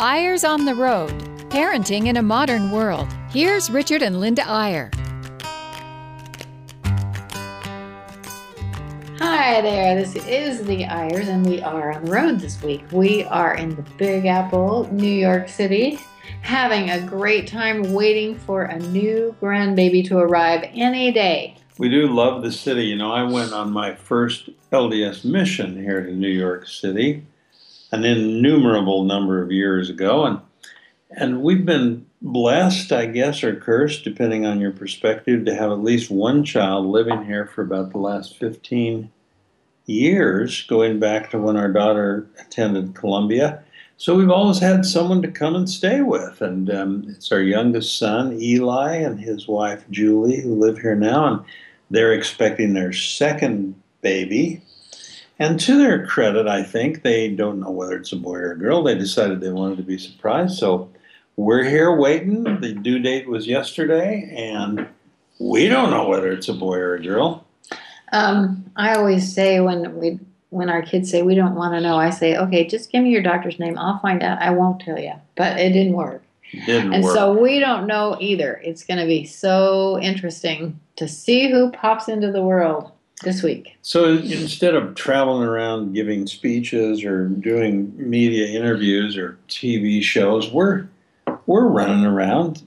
Eyres on the Road Parenting in a Modern World. Here's Richard and Linda Eyre. Hi there, this is the Eyres, and we are on the road this week. We are in the Big Apple, New York City, having a great time waiting for a new grandbaby to arrive any day. We do love the city. You know, I went on my first LDS mission here to New York City an innumerable number of years ago, and and we've been blessed, I guess, or cursed, depending on your perspective, to have at least one child living here for about the last 15 years, going back to when our daughter attended Columbia. So we've always had someone to come and stay with, and um, it's our youngest son, Eli, and his wife, Julie, who live here now, and they're expecting their second baby. And to their credit, I think they don't know whether it's a boy or a girl. They decided they wanted to be surprised. So we're here waiting. The due date was yesterday, and we don't know whether it's a boy or a girl. Um, I always say when we when our kids say we don't want to know, I say, okay, just give me your doctor's name. I'll find out. I won't tell you. But it didn't work. It didn't and work. so we don't know either. It's going to be so interesting to see who pops into the world this week. So instead of traveling around giving speeches or doing media interviews or TV shows, we're we're running around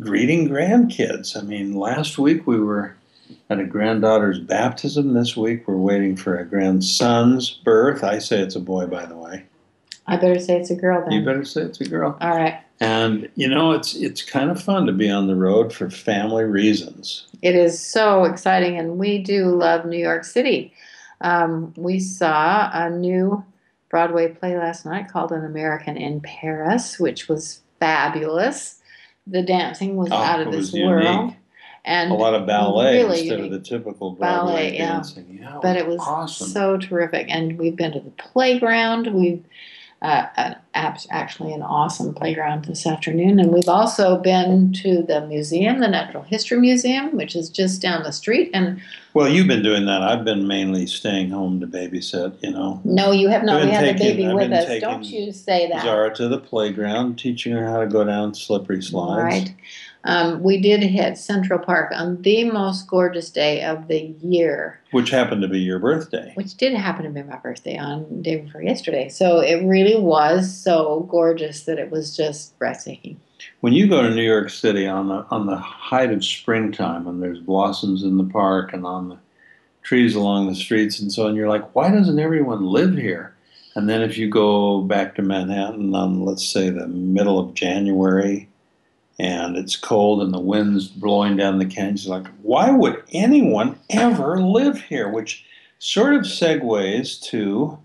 greeting grandkids. I mean, last week we were at a granddaughter's baptism. This week we're waiting for a grandson's birth. I say it's a boy, by the way. I better say it's a girl then. You better say it's a girl. All right. And you know, it's it's kind of fun to be on the road for family reasons. It is so exciting, and we do love New York City. Um, we saw a new Broadway play last night called An American in Paris, which was fabulous. The dancing was Oh, out of this world, unique. and A lot of ballet really instead of the typical Broadway Ballet, yeah. dancing. Yeah, but it was awesome. so terrific. And we've been to the playground. We've uh, actually an awesome playground this afternoon, and we've also been to the museum, the Natural History Museum, which is just down the street. And Well, you've been doing that. I've been mainly staying home to babysit, you know. no, you have not. We had the baby I've with us. Don't you say that. Zara to the playground, teaching her how to go down slippery slides. Right. Um, we did hit Central Park on the most gorgeous day of the year, Which happened to be your birthday. which did happen to be my birthday on the day before yesterday. So it really was so gorgeous that it was just breathtaking. When you go to New York City on the on the height of springtime and there's blossoms in the park and on the trees along the streets and so on, you're like, why doesn't everyone live here? And then if you go back to Manhattan on let's say the middle of January and it's cold and the wind's blowing down the canyons, like, why would anyone ever live here? Which sort of segues to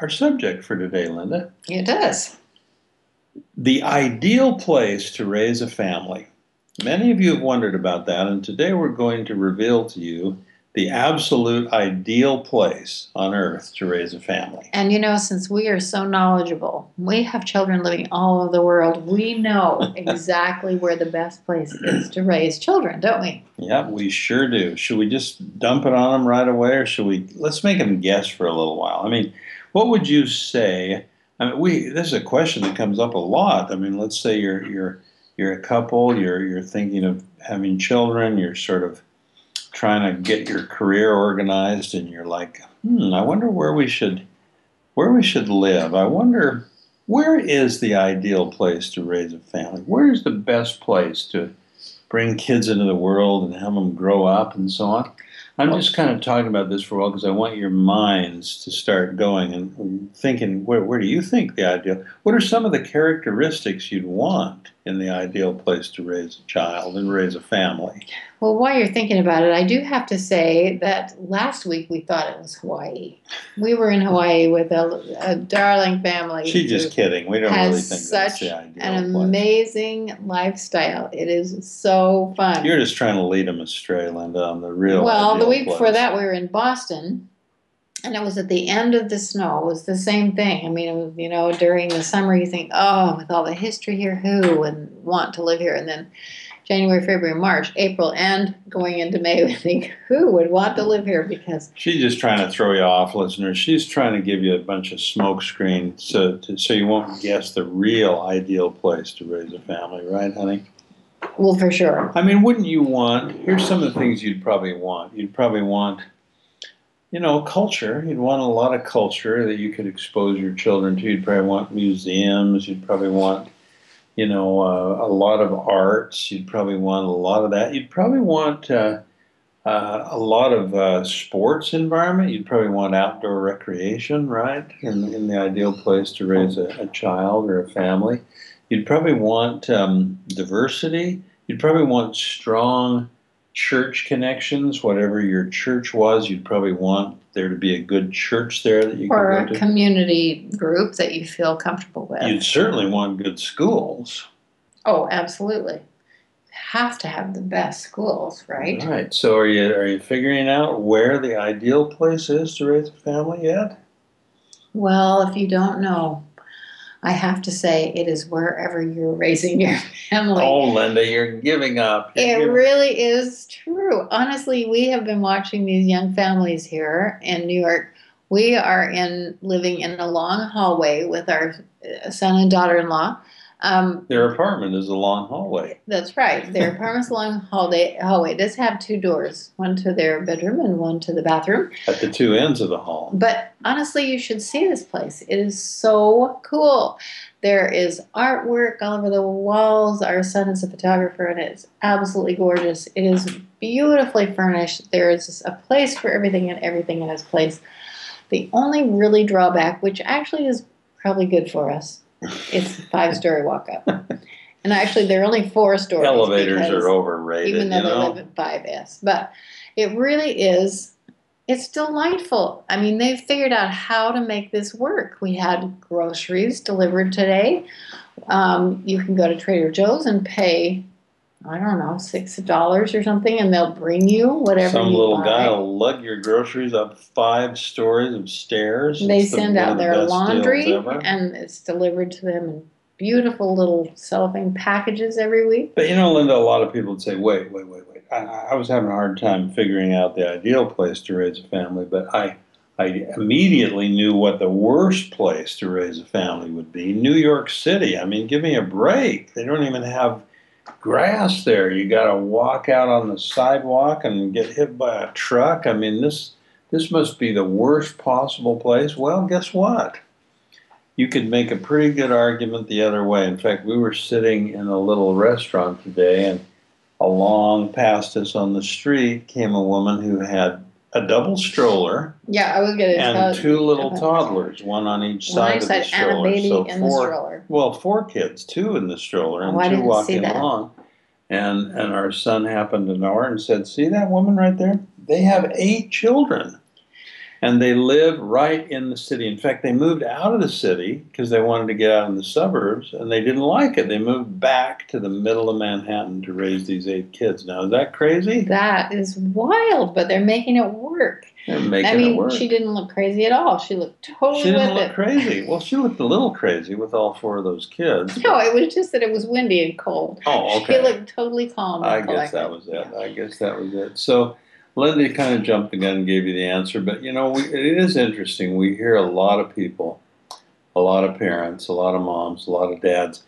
our subject for today, Linda It does. the ideal place to raise a family. Many of you have wondered about that, and today we're going to reveal to you the absolute ideal place on earth to raise a family. And you know, since we are so knowledgeable, we have children living all over the world. We know exactly where the best place is to raise children, don't we? Yeah, we sure do. Should we just dump it on them right away, or should we? Let's make them guess for a little while. I mean, what would you say? I mean, we this is a question that comes up a lot. I mean, let's say you're you're you're a couple, you're you're thinking of having children, you're sort of trying to get your career organized, and you're like, hmm, I wonder where we should where we should live. I wonder where is the ideal place to raise a family. Where is the best place to bring kids into the world and have them grow up and so on. I'm just kind of talking about this for a while because I want your minds to start going and thinking where, where do you think the ideal what are some of the characteristics you'd want in the ideal place to raise a child and raise a family Well, while you're thinking about it, I do have to say that last week we thought it was Hawaii. We were in Hawaii with a, a darling family. she's just kidding we don't really think that's such An place amazing lifestyle. It is so fun. you're just trying to lead them astray linda on the real well, the week before that, we were in Boston, and it was at the end of the snow. It was the same thing. I mean, it was, you know, during the summer, you think, oh, with all the history here, who would want to live here? And then January, February, March, April, and going into May, we think, who would want to live here? Because She's just trying to throw you off, listeners. She's trying to give you a bunch of smoke screen so to, so you won't guess the real ideal place to raise a family, right, honey? well, for sure. I mean, wouldn't you want? Here's some of the things you'd probably want. You'd probably want, you know, culture. You'd want a lot of culture that you could expose your children to. You'd probably want museums. You'd probably want, you know, uh, a lot of arts. You'd probably want a lot of that. You'd probably want uh, uh, a lot of uh, sports environment. You'd probably want outdoor recreation, right? In, in the ideal place to raise a, a child or a family. You'd probably want um, diversity. You'd probably want strong church connections. Whatever your church was, you'd probably want there to be a good church there that you Or could a go to. community group that you feel comfortable with. You'd certainly want good schools. oh, absolutely. Have to have the best schools, right? Right. So are you are you figuring out where the ideal place is to raise a family yet? Well, if you don't know, I have to say it is wherever you're raising your family. Oh, Linda, you're giving up. You're It giving- really is true. Honestly, we have been watching these young families here in New York. We are in living in a long hallway with our uh, son and daughter-in-law. Um, Their apartment is a long hallway. that's right. Their apartment's a long hallway. Hallway It does have two doors, one to their bedroom and one to the bathroom. At the two ends of the hall. But honestly, you should see this place. It is so cool. There is artwork all over the walls. Our son is a photographer, and it's absolutely gorgeous. It is beautifully furnished. There is a place for everything and everything in its place. The only really drawback, which actually is probably good for us, it's a five-story walk-up. And actually, there are only four stories. Elevators are overrated, even though you they know. live at 5S. But it really is, it's delightful. I mean, they've figured out how to make this work. We had groceries delivered today. Um, you can go to Trader Joe's and pay, I don't know, six dollars or something, and they'll bring you whatever Some you little buy. guy will lug your groceries up five stories of stairs. They It's send one out of the their laundry, and it's delivered to them in beautiful little cellophane packages every week. But you know, Linda, a lot of people would say, wait, wait, wait, wait. I, I was having a hard time figuring out the ideal place to raise a family, but I, I immediately knew what the worst place to raise a family would be New York City. I mean, give me a break. They don't even have grass there. You got to walk out on the sidewalk and get hit by a truck. I mean, this, this must be the worst possible place. Well, guess what? you could make a pretty good argument the other way. In fact, we were sitting in a little restaurant today, and along past us on the street came a woman who had a double stroller Yeah, I was gonna and tell two little toddlers, one on each One side of the side and a stroller. baby so in the four, stroller. well, four kids, two in the stroller, and Oh, I two didn't see walking that. along. And and our son happened to know her and said, "See that woman right there? They have eight children." And they live right in the city. In fact, they moved out of the city because they wanted to get out in the suburbs, and they didn't like it. They moved back to the middle of Manhattan to raise these eight kids. Now, is that crazy? That is wild, but they're making it work. They're making I mean, it work. she didn't look crazy at all. She looked totally She didn't look it. crazy. Well, she looked a little crazy with all four of those kids. No, it was just that it was windy and cold. Oh, okay. She looked totally calm. I guess that was it. I guess that was it. So Linda kind of jumped the gun and gave you the answer, but you know, we, it is interesting. We hear a lot of people, a lot of parents, a lot of moms, a lot of dads,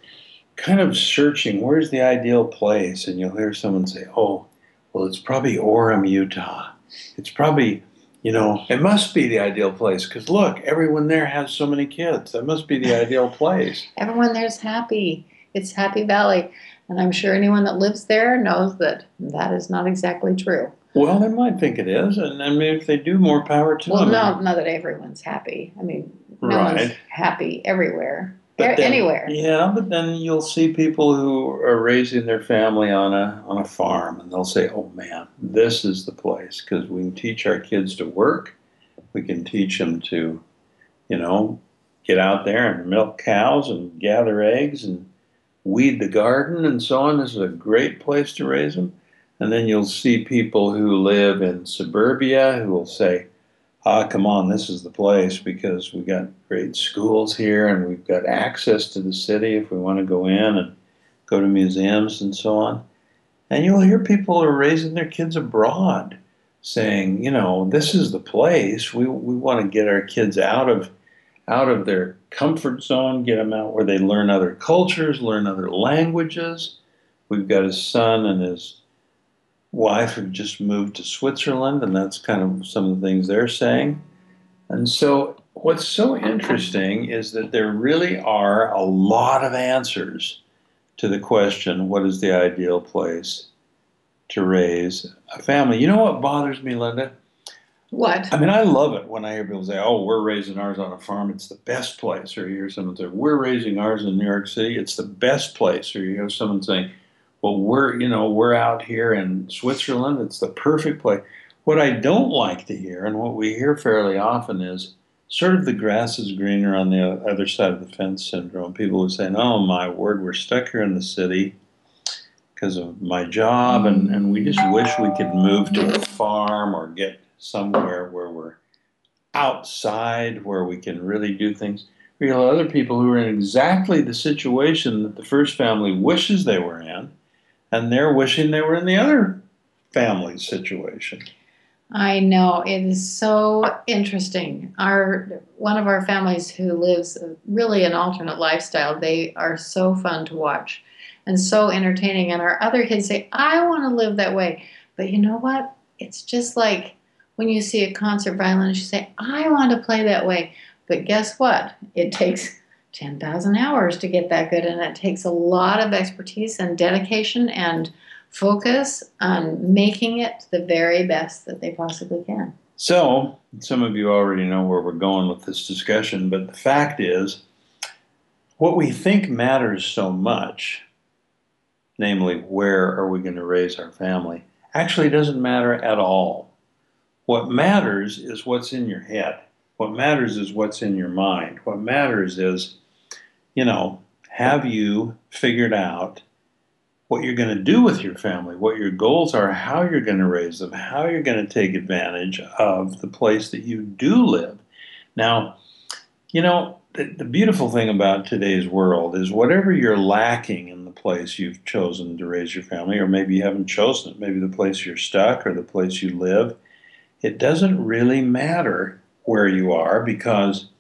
kind of searching where's the ideal place, and you'll hear someone say, "Oh, well, it's probably Orem, Utah. It's probably." You know, it must be the ideal place because look, everyone there has so many kids. That must be the ideal place. Everyone there's happy. It's Happy Valley. And I'm sure anyone that lives there knows that that is not exactly true. Well, they might think it is, and I mean, if they do, more power to Well, them. no, not that everyone's happy. I mean, no Right. one's happy everywhere. But then- anywhere. Yeah, but then you'll see people who are raising their family on a on a farm, and they'll say, "Oh man, this is the place because we can teach our kids to work. We can teach them to, you know, get out there and milk cows and gather eggs and weed the garden and so on. This is a great place to raise them." And then you'll see people who live in suburbia who will say, ah, come on, this is the place because we've got great schools here and we've got access to the city if we want to go in and go to museums and so on. And you'll hear people who are raising their kids abroad saying, you know, this is the place. We, we want to get our kids out of out of their comfort zone, get them out where they learn other cultures, learn other languages. We've got his son and his wife have just moved to Switzerland, and that's kind of some of the things they're saying. And so, what's so interesting is that there really are a lot of answers to the question what is the ideal place to raise a family? You know what bothers me, Linda? What? I mean, I love it when I hear people say, "Oh, we're raising ours on a farm; it's the best place." Or you hear someone say, "We're raising ours in New York City; it's the best place." Or you hear someone saying, "Well, we're you know we're out here in Switzerland; it's the perfect place." What I don't like to hear, and what we hear fairly often, is sort of the grass is greener on the other side of the fence syndrome. People who say, "Oh my word, we're stuck here in the city." Because of my job, and, and we just wish we could move to a farm or get somewhere where we're outside, where we can really do things. We have other people who are in exactly the situation that the first family wishes they were in, and they're wishing they were in the other family situation. I know it is so interesting. Our one of our families who lives really an alternate lifestyle. They are so fun to watch and so entertaining. And our other kids say, "I want to live that way," but you know what? It's just like when you see a concert violinist, you say, I want to play that way. But guess what? It takes 10,000 hours to get that good, and it takes a lot of expertise and dedication and focus on making it the very best that they possibly can. So, some of you already know where we're going with this discussion, but the fact is, what we think matters so much, namely, where are we going to raise our family, actually doesn't matter at all. What matters is what's in your head. What matters is what's in your mind. What matters is, you know, have you figured out what you're going to do with your family, what your goals are, how you're going to raise them, how you're going to take advantage of the place that you do live. Now, you know, the, the, beautiful thing about today's world is whatever you're lacking in the place you've chosen to raise your family, or maybe you haven't chosen it, maybe the place you're stuck or the place you live, it doesn't really matter where you are because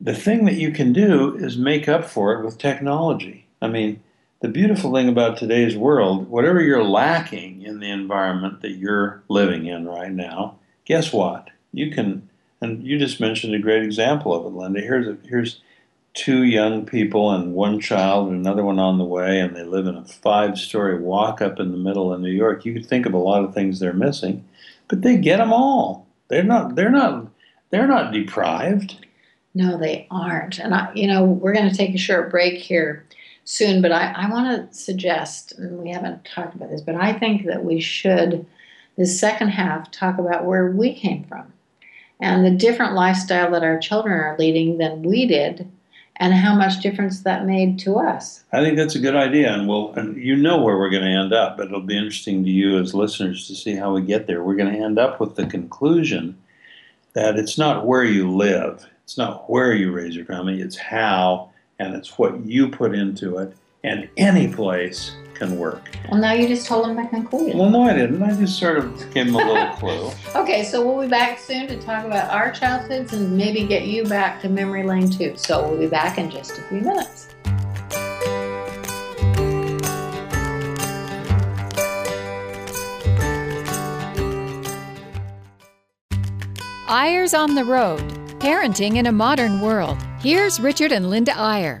the thing that you can do is make up for it with technology. I mean, the beautiful thing about today's world, whatever you're lacking in the environment that you're living in right now, guess what? You can, and you just mentioned a great example of it, Linda. Here's a, here's two young people and one child and another one on the way, and they live in a five-story walk-up in the middle of New York. You could think of a lot of things they're missing but they get them all. They're not. They're not. They're not deprived. No, they aren't. And I, you know, we're going to take a short break here soon. But I, I want to suggest, and we haven't talked about this, but I think that we should, this second half, talk about where we came from and the different lifestyle that our children are leading than we did and how much difference that made to us. I think that's a good idea, and we'll and you know where we're going to end up, but it'll be interesting to you as listeners to see how we get there. We're going to end up with the conclusion that it's not where you live, it's not where you raise your family, it's how and it's what you put into it, and any place can work. Well, now you just told them my conclusion. Well, no, I didn't. I just sort of gave them a little clue. Okay, so we'll be back soon to talk about our childhoods and maybe get you back to memory lane too. So we'll be back in just a few minutes. Eyres on the Road Parenting in a Modern World. Here's Richard and Linda Eyre.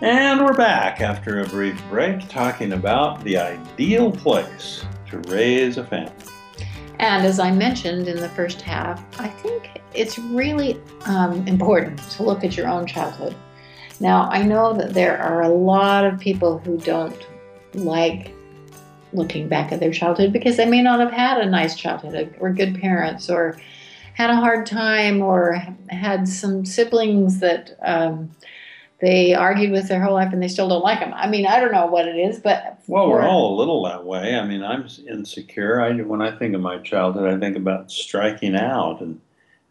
And we're back after a brief break talking about the ideal place to raise a family. And as I mentioned in the first half, I think it's really um, important to look at your own childhood. Now, I know that there are a lot of people who don't like looking back at their childhood because they may not have had a nice childhood or good parents or had a hard time or had some siblings that um, they argued with their whole life and they still don't like them. I mean, I don't know what it is, but well, we're all a little that way. I mean, I'm insecure. I when I think of my childhood, I think about striking out and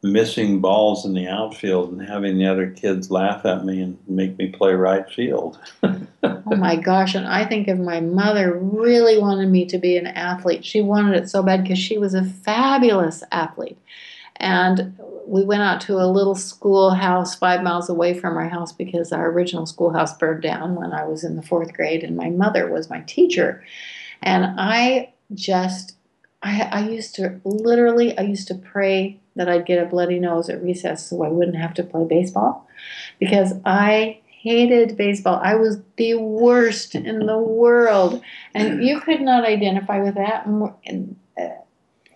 missing balls in the outfield and having the other kids laugh at me and make me play right field. oh my gosh. And I think if my mother really wanted me to be an athlete, she wanted it so bad because she was a fabulous athlete. And we went out to a little schoolhouse five miles away from our house because our original schoolhouse burned down when I was in the fourth grade, and my mother was my teacher. And I just, I, I used to literally, I used to pray that I'd get a bloody nose at recess so I wouldn't have to play baseball because I hated baseball. I was the worst in the world. And you could not identify with that uh,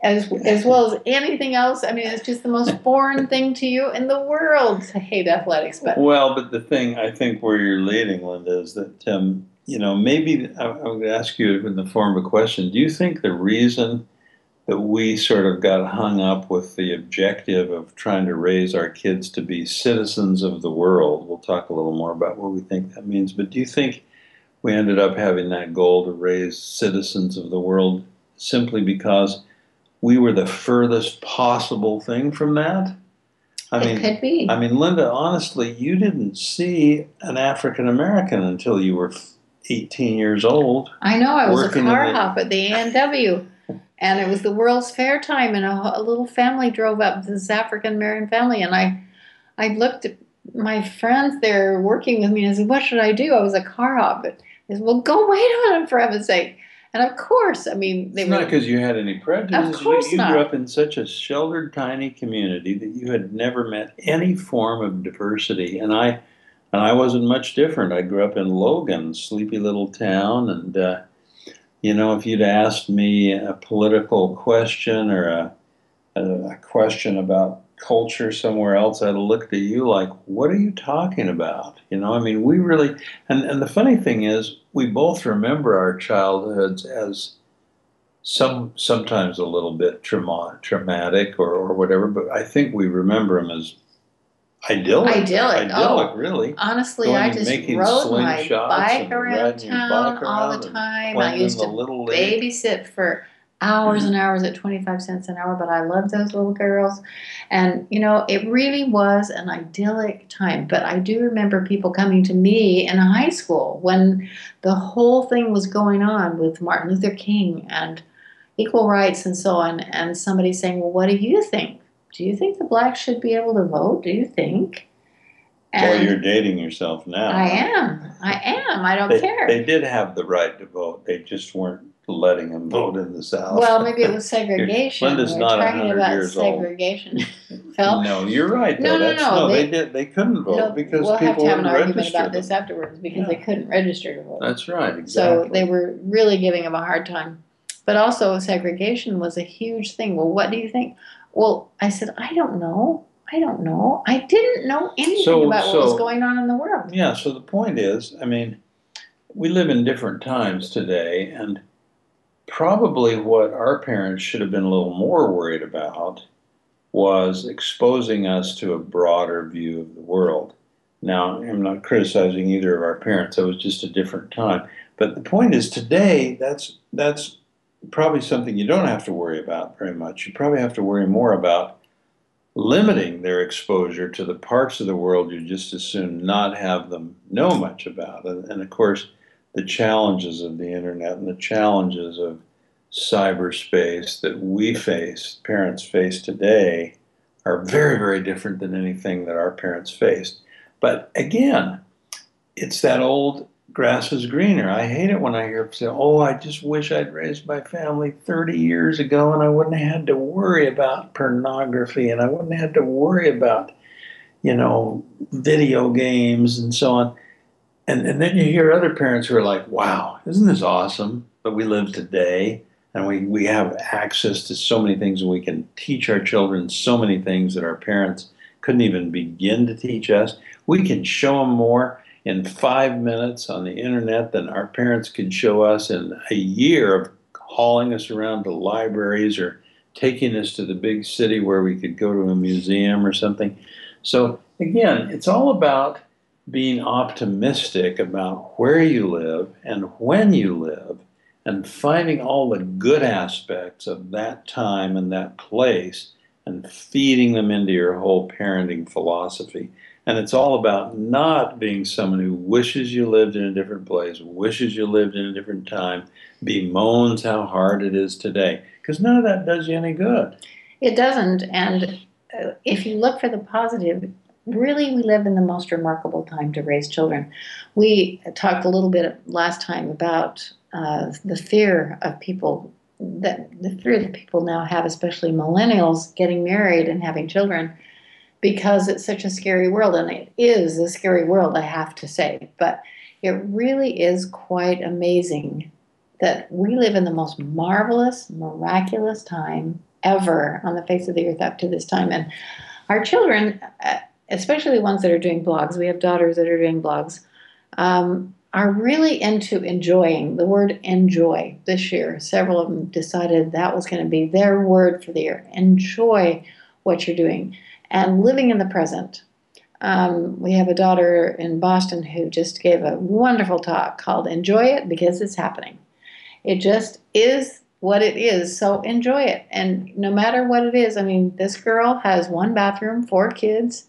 as, as well as anything else. I mean, it's just the most foreign thing to you in the world to hate athletics. But Well, but the thing I think where you're leading, Linda, is that, um, you know, maybe I'm going to ask you in the form of a question. Do you think the reason that we sort of got hung up with the objective of trying to raise our kids to be citizens of the world. We'll talk a little more about what we think that means. But do you think we ended up having that goal to raise citizens of the world simply because we were the furthest possible thing from that? I it mean, could be. I mean, Linda, honestly, you didn't see an African American until you were 18 years old. I know. I was a car hop at the A&W it was the World's Fair time, and a, a little family drove up, this African American family, and I, I looked at my friends there working with me, and I said, "What should I do?" I was a car hop, but they said, "Well, go wait on them for heaven's sake." And of course, I mean, they it's were not because you had any prejudice. Of course you, you not. grew up in such a sheltered, tiny community that you had never met any form of diversity, and I, and I wasn't much different. I grew up in Logan, sleepy little town, and. Uh, you know, if you'd asked me a political question or a, a, a question about culture somewhere else, I'd looked at you like, what are you talking about? You know, I mean, we really, and, and the funny thing is, we both remember our childhoods as some sometimes a little bit trauma, traumatic or, or whatever, but I think we remember them as idyllic. Idyllic. Oh, idyllic, oh, really. Honestly, Going I just rode my bike around town bike all the time. I used to babysit for hours and mm-hmm. hours at 25 cents an hour, but I loved those little girls. And, you know, it really was an idyllic time. But I do remember people coming to me in high school when the whole thing was going on with Martin Luther King and equal rights and so on, and somebody saying, Well, what do you think? do you think the blacks should be able to vote? Do you think? And well, you're dating yourself now. I am. I am. I don't they, care. They did have the right to vote. They just weren't letting them vote in the South. Well, maybe it was segregation. Linda's We're not talking about years segregation. Phil? No, you're right. Though. No, no, no. no. They, they, did. They couldn't vote no, because we'll people have to have an argument about this afterwards because yeah. they couldn't register to vote. That's right. Exactly. So they were really giving them a hard time. But also, segregation was a huge thing. Well, what do you think? Well, I said, I don't know. I don't know. I didn't know anything so, about so, what was going on in the world. Yeah, so the point is, I mean, we live in different times today, and probably what our parents should have been a little more worried about was exposing us to a broader view of the world. Now, I'm not criticizing either of our parents. It was just a different time. But the point is, today, that's that's probably something you don't have to worry about very much. You probably have to worry more about limiting their exposure to the parts of the world you just as soon not have them know much about. And, and of course, the challenges of the internet and the challenges of cyberspace that we face, parents face today, are very, very different than anything that our parents faced. But again, it's that old grass is greener. I hate it when I hear people say, "Oh, I just wish I'd raised my family 30 years ago, and I wouldn't have had to worry about pornography, and I wouldn't have had to worry about, you know, video games and so on." And and then you hear other parents who are like, "Wow, isn't this awesome that we live today?" And we, we have access to so many things, and we can teach our children so many things that our parents couldn't even begin to teach us. We can show them more in five minutes on the internet than our parents could show us in a year of hauling us around to libraries or taking us to the big city where we could go to a museum or something. So, again, it's all about being optimistic about where you live and when you live and finding all the good aspects of that time and that place and feeding them into your whole parenting philosophy. And it's all about not being someone who wishes you lived in a different place, wishes you lived in a different time, bemoans how hard it is today, because none of that does you any good. It doesn't. And uh, if you look for the positive, really we live in the most remarkable time to raise children. We talked a little bit last time about uh, the fear of people that the fear that people now have, especially millennials, getting married and having children because it's such a scary world. And it is a scary world, I have to say. But it really is quite amazing that we live in the most marvelous, miraculous time ever on the face of the earth up to this time. And our children, uh, especially ones that are doing blogs, we have daughters that are doing blogs, um, are really into enjoying the word enjoy this year. Several of them decided that was going to be their word for the year. Enjoy what you're doing and living in the present. Um, we have a daughter in Boston who just gave a wonderful talk called Enjoy It Because It's Happening. It just is what it is, so enjoy it. And no matter what it is, I mean, this girl has one bathroom, four kids,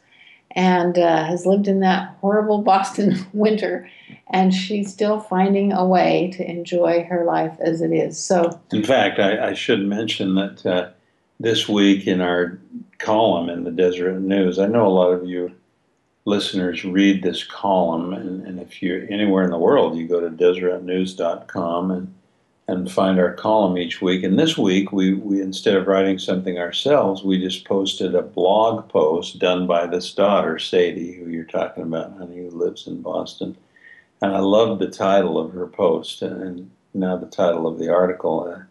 and uh, has lived in that horrible Boston winter, and she's still finding a way to enjoy her life as it is. So, in fact, I, I should mention that uh, this week in our column in the Deseret News. I know a lot of you listeners read this column, and, and if you're anywhere in the world, you go to DeseretNews.com and and find our column each week. And this week, we, we instead of writing something ourselves, we just posted a blog post done by this daughter, Saydi, who you're talking about, honey, who lives in Boston. And I love the title of her post, and now the title of the article. Uh,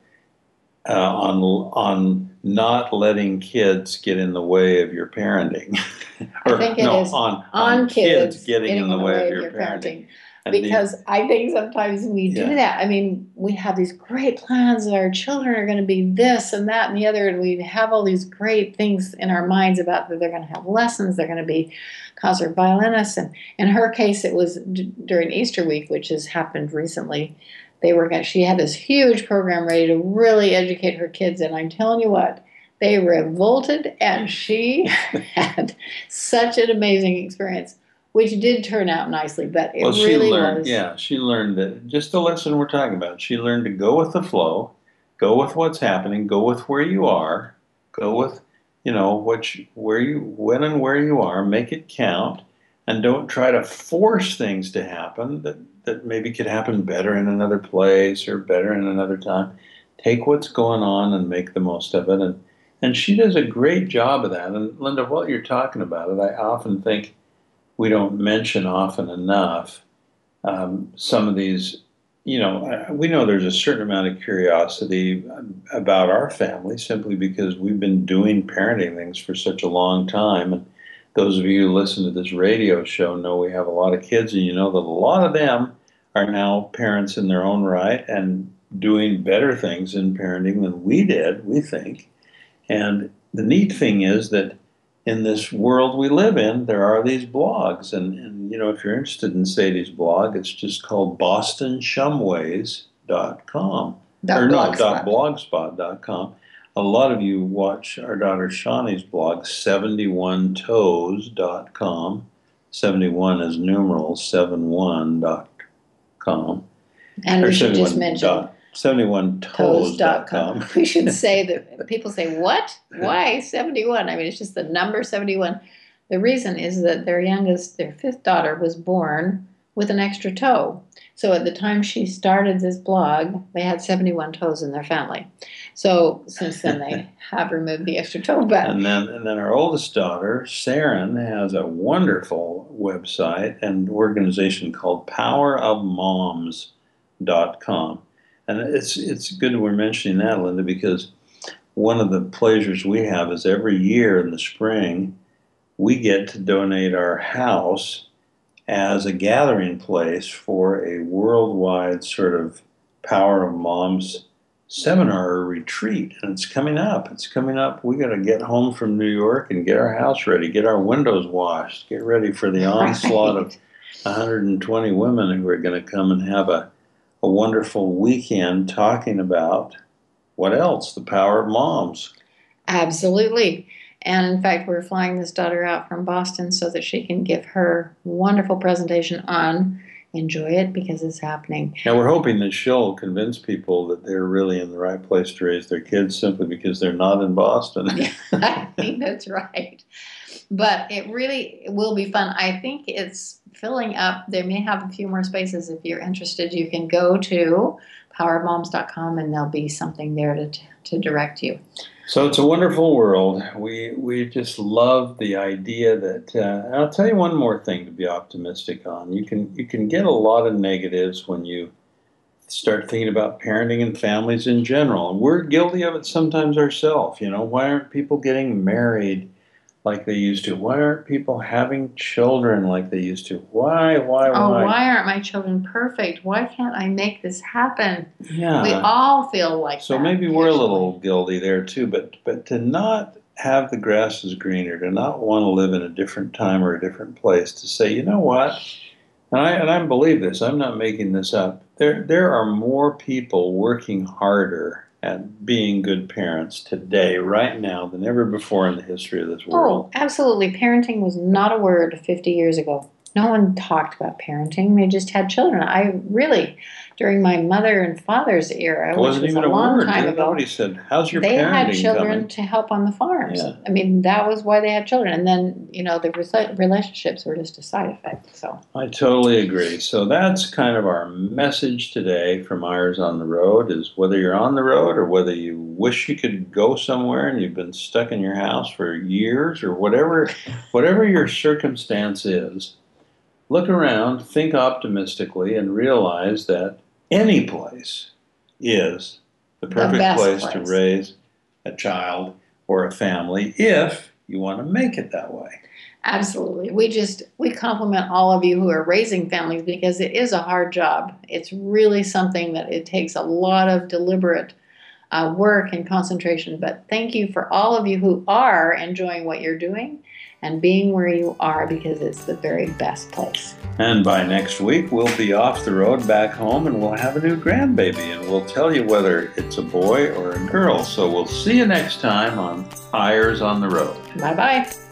uh, on on not letting kids get in the way of your parenting. or, I think it no, is on, on, on kids, kids getting, in the way, way of your parenting. parenting. Because the, I think sometimes we do that. I mean, we have these great plans that our children are going to be this and that and the other, and we have all these great things in our minds about that they're going to have lessons, they're going to be concert violinists. And in her case, it was d- during Easter week, which has happened recently they were going she had this huge program ready to really educate her kids and i'm telling you what they revolted and she had such an amazing experience which did turn out nicely but it well, she really learned, was yeah she learned that just the lesson we're talking about she learned to go with the flow go with what's happening go with where you are go with you know what you, where you when and where you are make it count and don't try to force things to happen that that maybe could happen better in another place or better in another time. Take what's going on and make the most of it. And and she does a great job of that. And Linda, while you're talking about it, I often think we don't mention often enough um, some of these. You know, we know there's a certain amount of curiosity about our family simply because we've been doing parenting things for such a long time. And those of you who listen to this radio show know we have a lot of kids, and you know that a lot of them are now parents in their own right and doing better things in parenting than we did, we think. And the neat thing is that in this world we live in, there are these blogs. And, and you know, if you're interested in Saydi's blog, it's just called bostonshumways.com. Dot or no, dot blogspot.com a lot of you watch our daughter Shawni's blog, 71toes.com. 71 is numeral 71.com. And we should just mention 71toes.com. we should say that people say, What? Why 71? I mean, it's just the number 71. The reason is that their youngest, their fifth daughter, was born with an extra toe. So at the time she started this blog, they had 71 toes in their family. So since then they have removed the extra toe. But and then and then our oldest daughter, Saren, has a wonderful website and organization called PowerOfMoms.com. And it's it's good we're mentioning that, Linda, because one of the pleasures we have is every year in the spring we get to donate our house as a gathering place for a worldwide sort of Power of Moms seminar or retreat. And it's coming up. It's coming up. We got to get home from New York and get our house ready, get our windows washed, get ready for the onslaught right. of 120 women who are going to come and have a, a wonderful weekend talking about what else? The power of moms. Absolutely. And in fact, we're flying this daughter out from Boston so that she can give her wonderful presentation on enjoy it because it's happening. Now we're hoping that she'll convince people that they're really in the right place to raise their kids simply because they're not in Boston. I think that's right. But it really will be fun. I think it's filling up. They may have a few more spaces. If you're interested, you can go to powermoms.com and there'll be something there to, to direct you. So it's a wonderful world. We we just love the idea that. Uh, I'll tell you one more thing to be optimistic on. You can you can get a lot of negatives when you start thinking about parenting and families in general, and we're guilty of it sometimes ourselves. You know, why aren't people getting married? Like they used to? Why aren't people having children like they used to? Why, why, why? Oh, why? why aren't my children perfect? Why can't I make this happen? Yeah. We all feel like so that. maybe we're a little guilty there too, but but to not have the grass is greener, to not want to live in a different time or a different place, to say, you know what? And I and I believe this. I'm not making this up. There there are more people working harder at being good parents today, right now, than ever before in the history of this world. Oh, absolutely. Parenting was not a word 50 years ago. No one talked about parenting. They just had children. I really, during my mother and father's era, it wasn't was even a a long word. time ago, Nobody said, "How's your they had children coming?" to help on the farms. Yeah. I mean, that was why they had children. And then, you know, the rela- relationships were just a side effect. So, I totally agree. So that's kind of our message today from Eyres on the Road is whether you're on the road or whether you wish you could go somewhere and you've been stuck in your house for years or whatever whatever your circumstance is, look around, think optimistically and realize that any place is the perfect best place, to raise a child or a family if you want to make it that way. absolutely. We just, we compliment all of you who are raising families because it is a hard job. It's really something that it takes a lot of deliberate uh, work and concentration. But thank you for all of you who are enjoying what you're doing and being where you are because it's the very best place. And by next week, we'll be off the road back home and we'll have a new grandbaby and we'll tell you whether it's a boy or a girl. So we'll see you next time on Eyres on the Road. Bye bye.